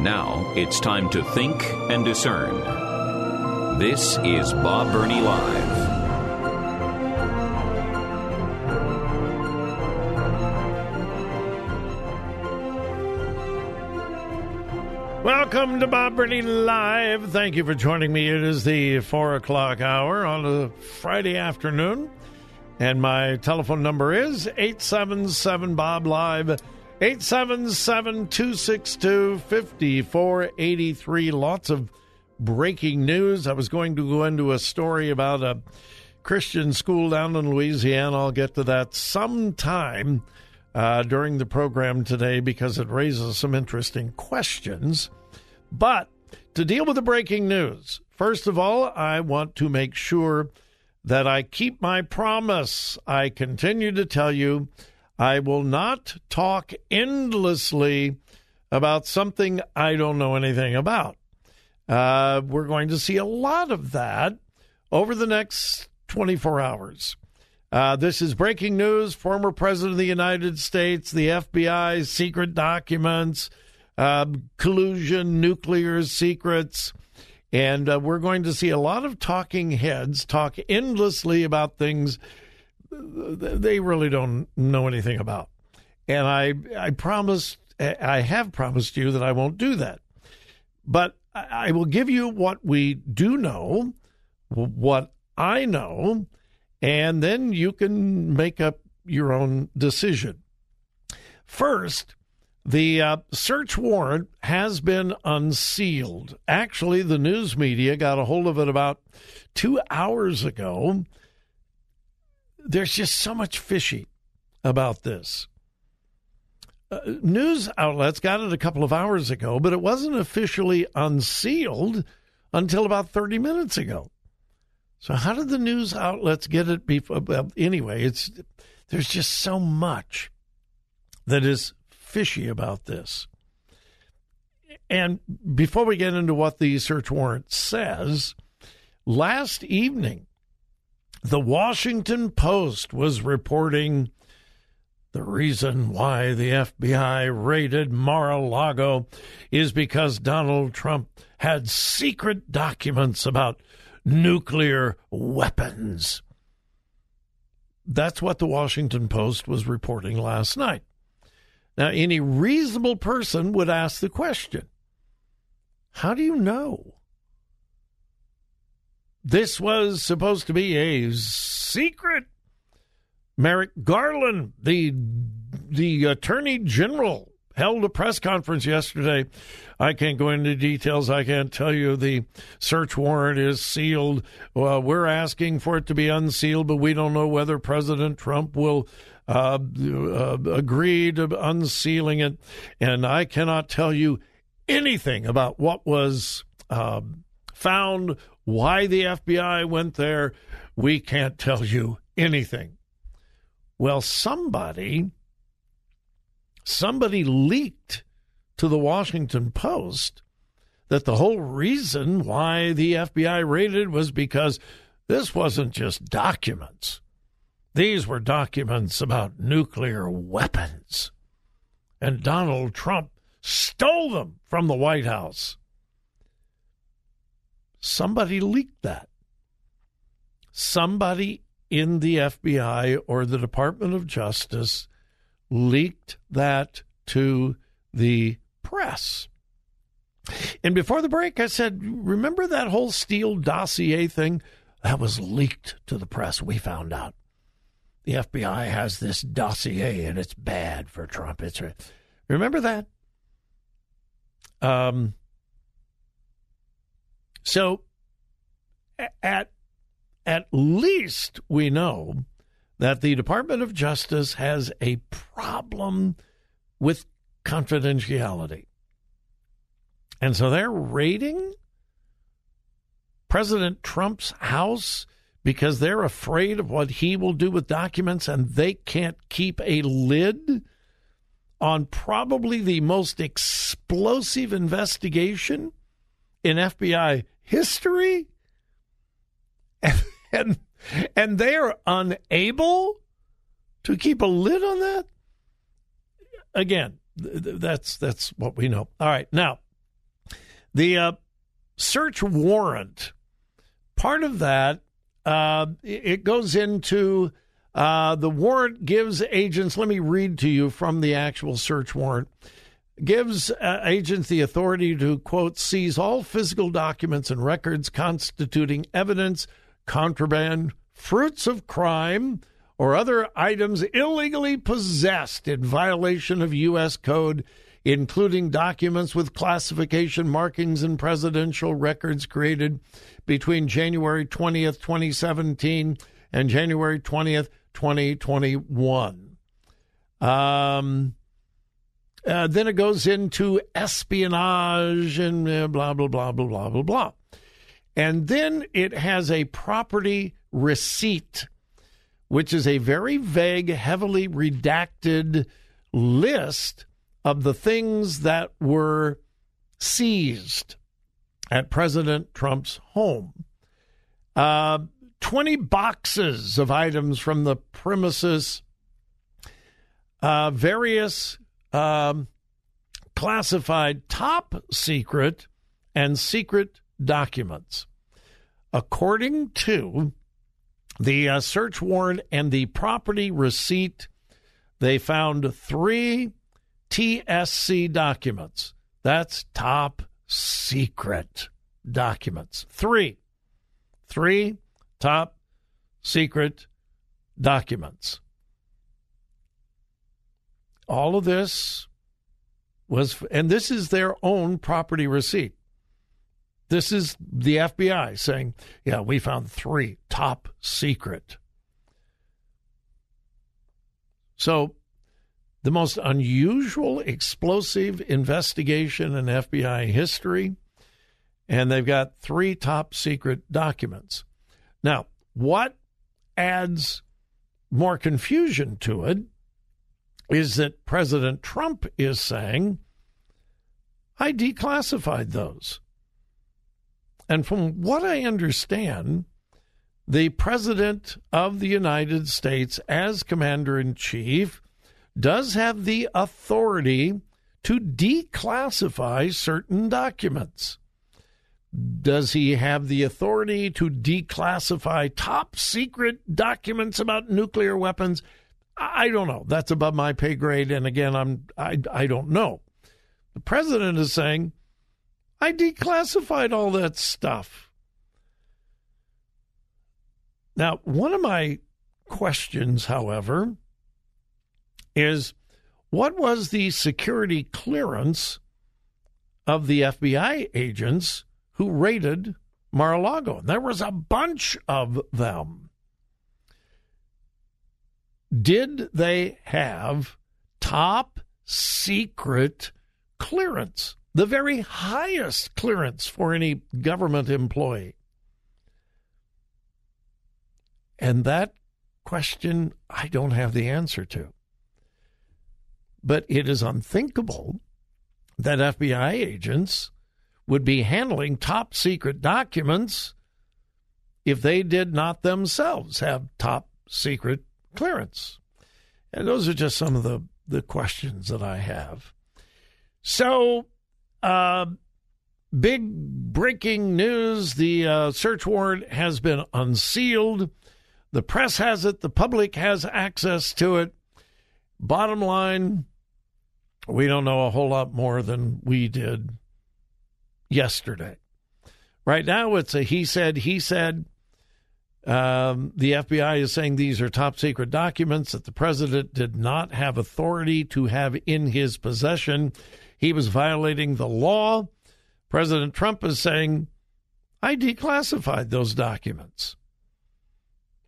Now it's time to think and discern. This is Bob Burney Live. Welcome to Bob Burney Live. Thank you for joining me. It is the four o'clock hour on a Friday afternoon. And my telephone number is 877 Bob Live, 877 262 5483. Lots of breaking news. I was going to go into a story about a Christian school down in Louisiana. I'll get to that sometime uh, during the program today because it raises some interesting questions. But to deal with the breaking news, first of all, I want to make sure that I keep my promise. I continue to tell you I will not talk endlessly about something I don't know anything about. Uh, we're going to see a lot of that over the next 24 hours. Uh, this is breaking news. Former President of the United States, the FBI, secret documents, uh, collusion, nuclear secrets. And uh, we're going to see a lot of talking heads talk endlessly about things they really don't know anything about. And I, I promised, I have promised you that I won't do that. But I will give you what we do know, what I know, and then you can make up your own decision. First, the uh, search warrant has been unsealed. Actually, the news media got a hold of it about two hours ago. There's just so much fishy about this. Uh, news outlets got it a couple of hours ago, but it wasn't officially unsealed until about 30 minutes ago. So how did the news outlets get it before? Well, anyway, it's there's just so much that is fishy about this. And before we get into what the search warrant says, last evening, the Washington Post was reporting the reason why the FBI raided Mar a Lago is because Donald Trump had secret documents about nuclear weapons. That's what the Washington Post was reporting last night. Now, any reasonable person would ask the question how do you know? This was supposed to be a secret. Merrick Garland, the the Attorney General held a press conference yesterday. I can't go into details. I can't tell you the search warrant is sealed. Well, we're asking for it to be unsealed, but we don't know whether President Trump will uh, uh, agree to unsealing it. And I cannot tell you anything about what was uh, found, why the FBI went there. We can't tell you anything. Well, somebody somebody leaked to the Washington Post that the whole reason why the FBI raided was because this wasn't just documents. These were documents about nuclear weapons. And Donald Trump stole them from the White House. Somebody leaked that. Somebody in the FBI or the Department of Justice leaked that to the press. And before the break, I said, remember that whole Steele dossier thing? That was leaked to the press. We found out. The FBI has this dossier and it's bad for Trump. It's remember that? Um, so at at least we know that the Department of Justice has a problem with confidentiality. And so they're raiding President Trump's house because they're afraid of what he will do with documents and they can't keep a lid on probably the most explosive investigation in FBI history. And, and, and they are unable to keep a lid on that. Again, th- that's that's what we know. All right, now the uh, search warrant. Part of that uh, it goes into uh, the warrant gives agents. Let me read to you from the actual search warrant. Gives uh, agents the authority to quote seize all physical documents and records constituting evidence, contraband, fruits of crime, or other items illegally possessed in violation of U.S. Code, including documents with classification markings and presidential records created between January 20th, 2017 and January 20th, 2021. Um, uh, then it goes into espionage and uh, blah, blah, blah, blah, blah, blah, blah. And then it has a property receipt which is a very vague, heavily redacted list of the things that were seized at President Trump's home. Uh, 20 boxes of items from the premises, uh, various um, classified top secret and secret documents. According to the uh, search warrant and the property receipt, they found three TSC documents. That's top secret documents. Three. Three top secret documents. All of this was, and this is their own property receipt. This is the FBI saying, yeah, we found three top secret. So, the most unusual explosive investigation in FBI history, and they've got three top secret documents. Now, what adds more confusion to it is that President Trump is saying, I declassified those. And from what I understand, the President of the United States, as Commander in Chief, does have the authority to declassify certain documents. Does he have the authority to declassify top secret documents about nuclear weapons? I don't know. That's above my pay grade. And again, I'm I, I don't know. The president is saying I declassified all that stuff. Now, one of my questions, however, is what was the security clearance of the FBI agents who raided Mar a Lago? There was a bunch of them. Did they have top secret clearance? the very highest clearance for any government employee. And that question I don't have the answer to. But it is unthinkable that FBI agents would be handling top secret documents if they did not themselves have top secret clearance. And those are just some of the, the questions that I have. So uh, big breaking news the uh, search warrant has been unsealed. The press has it, the public has access to it. Bottom line, we don't know a whole lot more than we did yesterday. Right now, it's a he said, he said. Um, the FBI is saying these are top secret documents that the president did not have authority to have in his possession. He was violating the law. President Trump is saying, I declassified those documents.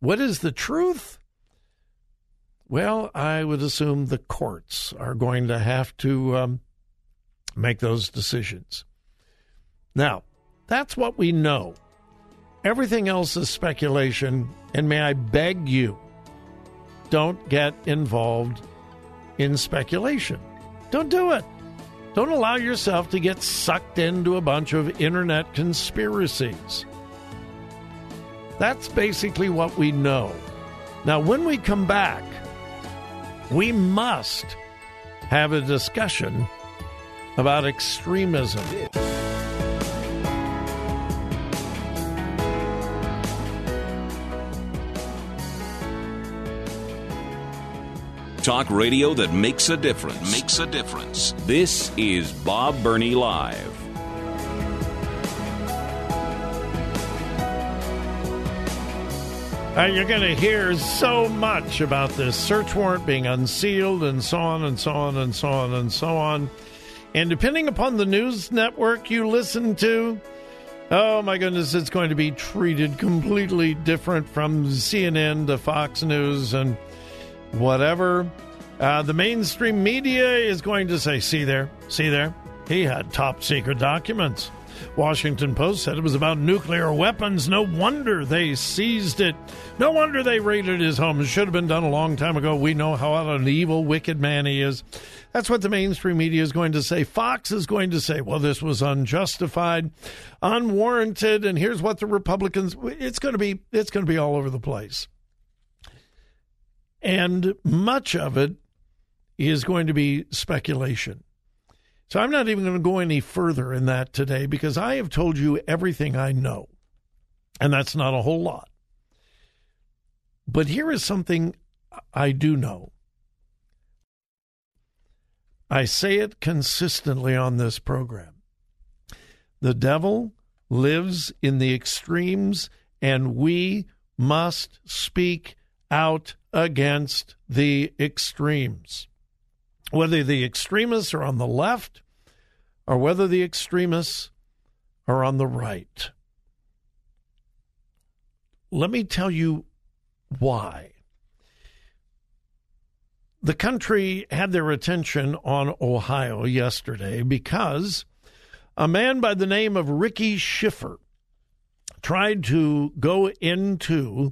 What is the truth? Well, I would assume the courts are going to have to um, make those decisions. Now, that's what we know. Everything else is speculation, and may I beg you, don't get involved in speculation. Don't do it. Don't allow yourself to get sucked into a bunch of internet conspiracies. That's basically what we know. Now, when we come back, we must have a discussion about extremism. Talk radio that makes a difference. Makes a difference. This is Bob Burney Live. Uh, you're going to hear so much about this search warrant being unsealed and so on and so on and so on and so on. And depending upon the news network you listen to, oh my goodness, it's going to be treated completely different from CNN to Fox News and whatever. Uh, the mainstream media is going to say, see there, see there, he had top secret documents. Washington Post said it was about nuclear weapons. No wonder they seized it. No wonder they raided his home. It should have been done a long time ago. We know how an evil, wicked man he is. That's what the mainstream media is going to say. Fox is going to say, well, this was unjustified, unwarranted, and here's what the Republicans it's to be it's going to be all over the place. And much of it is going to be speculation. So I'm not even going to go any further in that today because I have told you everything I know. And that's not a whole lot. But here is something I do know. I say it consistently on this program. The devil lives in the extremes, and we must speak out against the extremes. Whether the extremists are on the left or whether the extremists are on the right. Let me tell you why. The country had their attention on Ohio yesterday because a man by the name of Ricky Shiffer tried to go into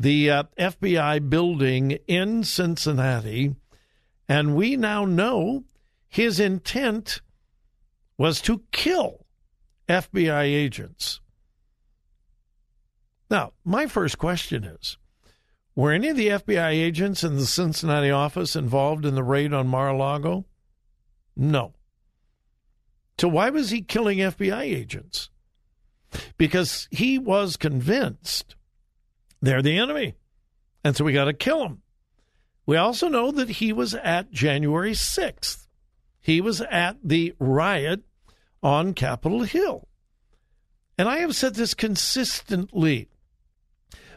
the uh, FBI building in Cincinnati, and we now know his intent was to kill FBI agents. Now, my first question is Were any of the FBI agents in the Cincinnati office involved in the raid on Mar a Lago? No. So, why was he killing FBI agents? Because he was convinced they're the enemy. And so we got to kill them. We also know that he was at January 6th. He was at the riot on Capitol Hill. And I have said this consistently.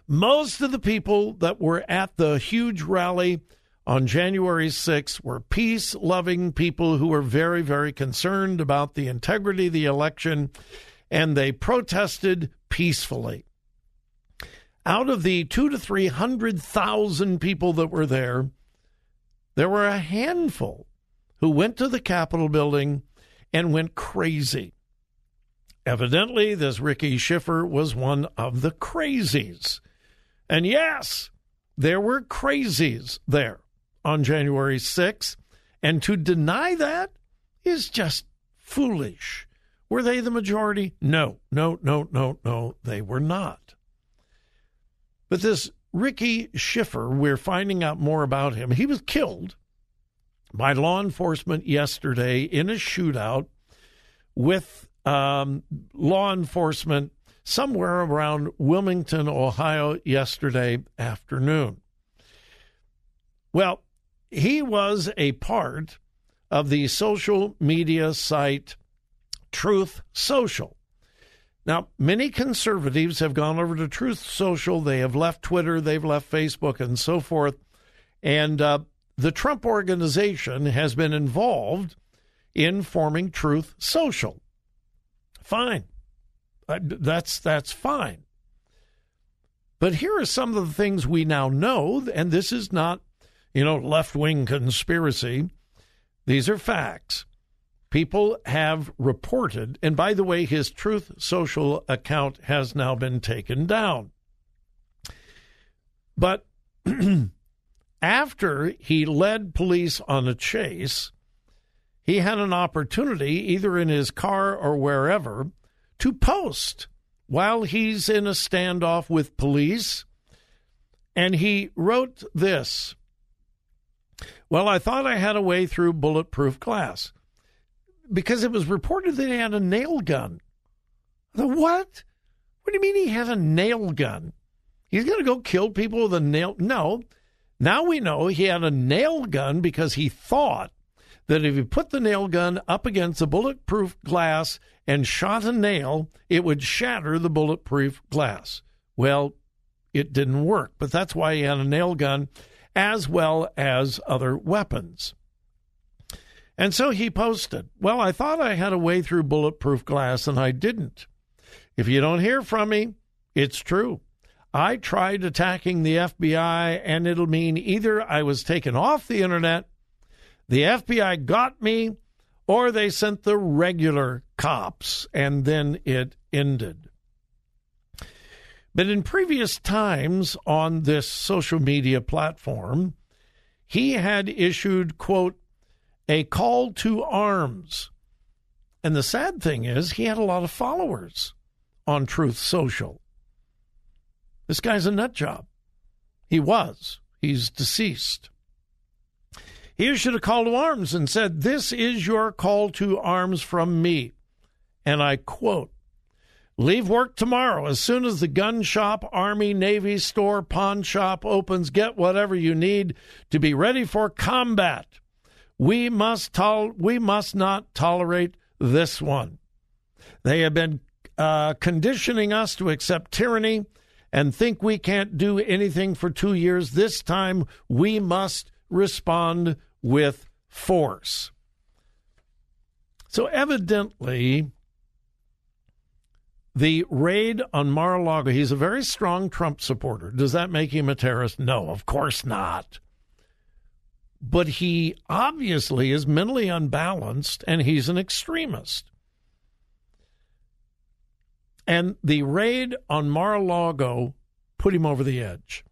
Most of the people that were at the huge rally on January 6th were peace loving people who were very, very concerned about the integrity of the election, and they protested peacefully out of the two to three hundred thousand people that were there, there were a handful who went to the Capitol building and went crazy. Evidently, this Ricky Shiffer was one of the crazies. And yes, there were crazies there on January 6th. And to deny that is just foolish. Were they the majority? No, no, no, no, no, they were not. But this Ricky Shiffer, we're finding out more about him. He was killed by law enforcement yesterday in a shootout with um, law enforcement somewhere around Wilmington, Ohio, yesterday afternoon. Well, he was a part of the social media site Truth Social. Now, many conservatives have gone over to Truth Social. They have left Twitter, they've left Facebook, and so forth. And uh, the Trump organization has been involved in forming Truth Social. Fine. That's, that's fine. But here are some of the things we now know, and this is not you know, left wing conspiracy. These are facts. People have reported, and by the way, his Truth Social account has now been taken down. But after he led police on a chase, he had an opportunity, either in his car or wherever, to post while he's in a standoff with police. And he wrote this Well, I thought I had a way through bulletproof glass because it was reported that he had a nail gun. The what? What do you mean he had a nail gun? He's going to go kill people with a nail? No. Now we know he had a nail gun because he thought that if he put the nail gun up against a bulletproof glass and shot a nail, it would shatter the bulletproof glass. Well, it didn't work, but that's why he had a nail gun as well as other weapons. And so he posted, Well, I thought I had a way through bulletproof glass, and I didn't. If you don't hear from me, it's true. I tried attacking the FBI, and it'll mean either I was taken off the internet, the FBI got me, or they sent the regular cops, and then it ended. But in previous times on this social media platform, he had issued, quote, a call to arms. And the sad thing is, he had a lot of followers on Truth Social. This guy's a nut job. He was. He's deceased. He issued a call to arms and said, This is your call to arms from me. And I quote, Leave work tomorrow. As soon as the gun shop, army, navy store, pawn shop opens, get whatever you need to be ready for combat. We must tol- we must not tolerate this one. They have been uh, conditioning us to accept tyranny and think we can't do anything for two years. This time we must respond with force. So evidently, the raid on Mar a Lago, he's a very strong Trump supporter. Does that make him a terrorist? No, of course not but he obviously is mentally unbalanced and he's an extremist. And the raid on Mar a Lago put him over the edge.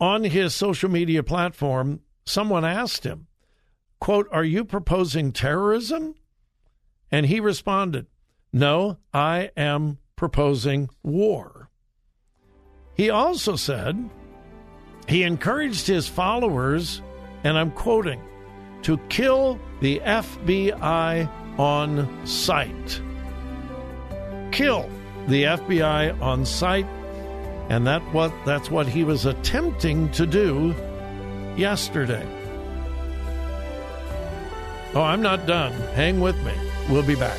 On his social media platform, someone asked him, quote, Are you proposing terrorism? And he responded, No, I am proposing war. He also said, he encouraged his followers, and I'm quoting, to kill the FBI on sight. Kill the FBI on sight, and that what that's what he was attempting to do yesterday. Oh, I'm not done. Hang with me. We'll be back.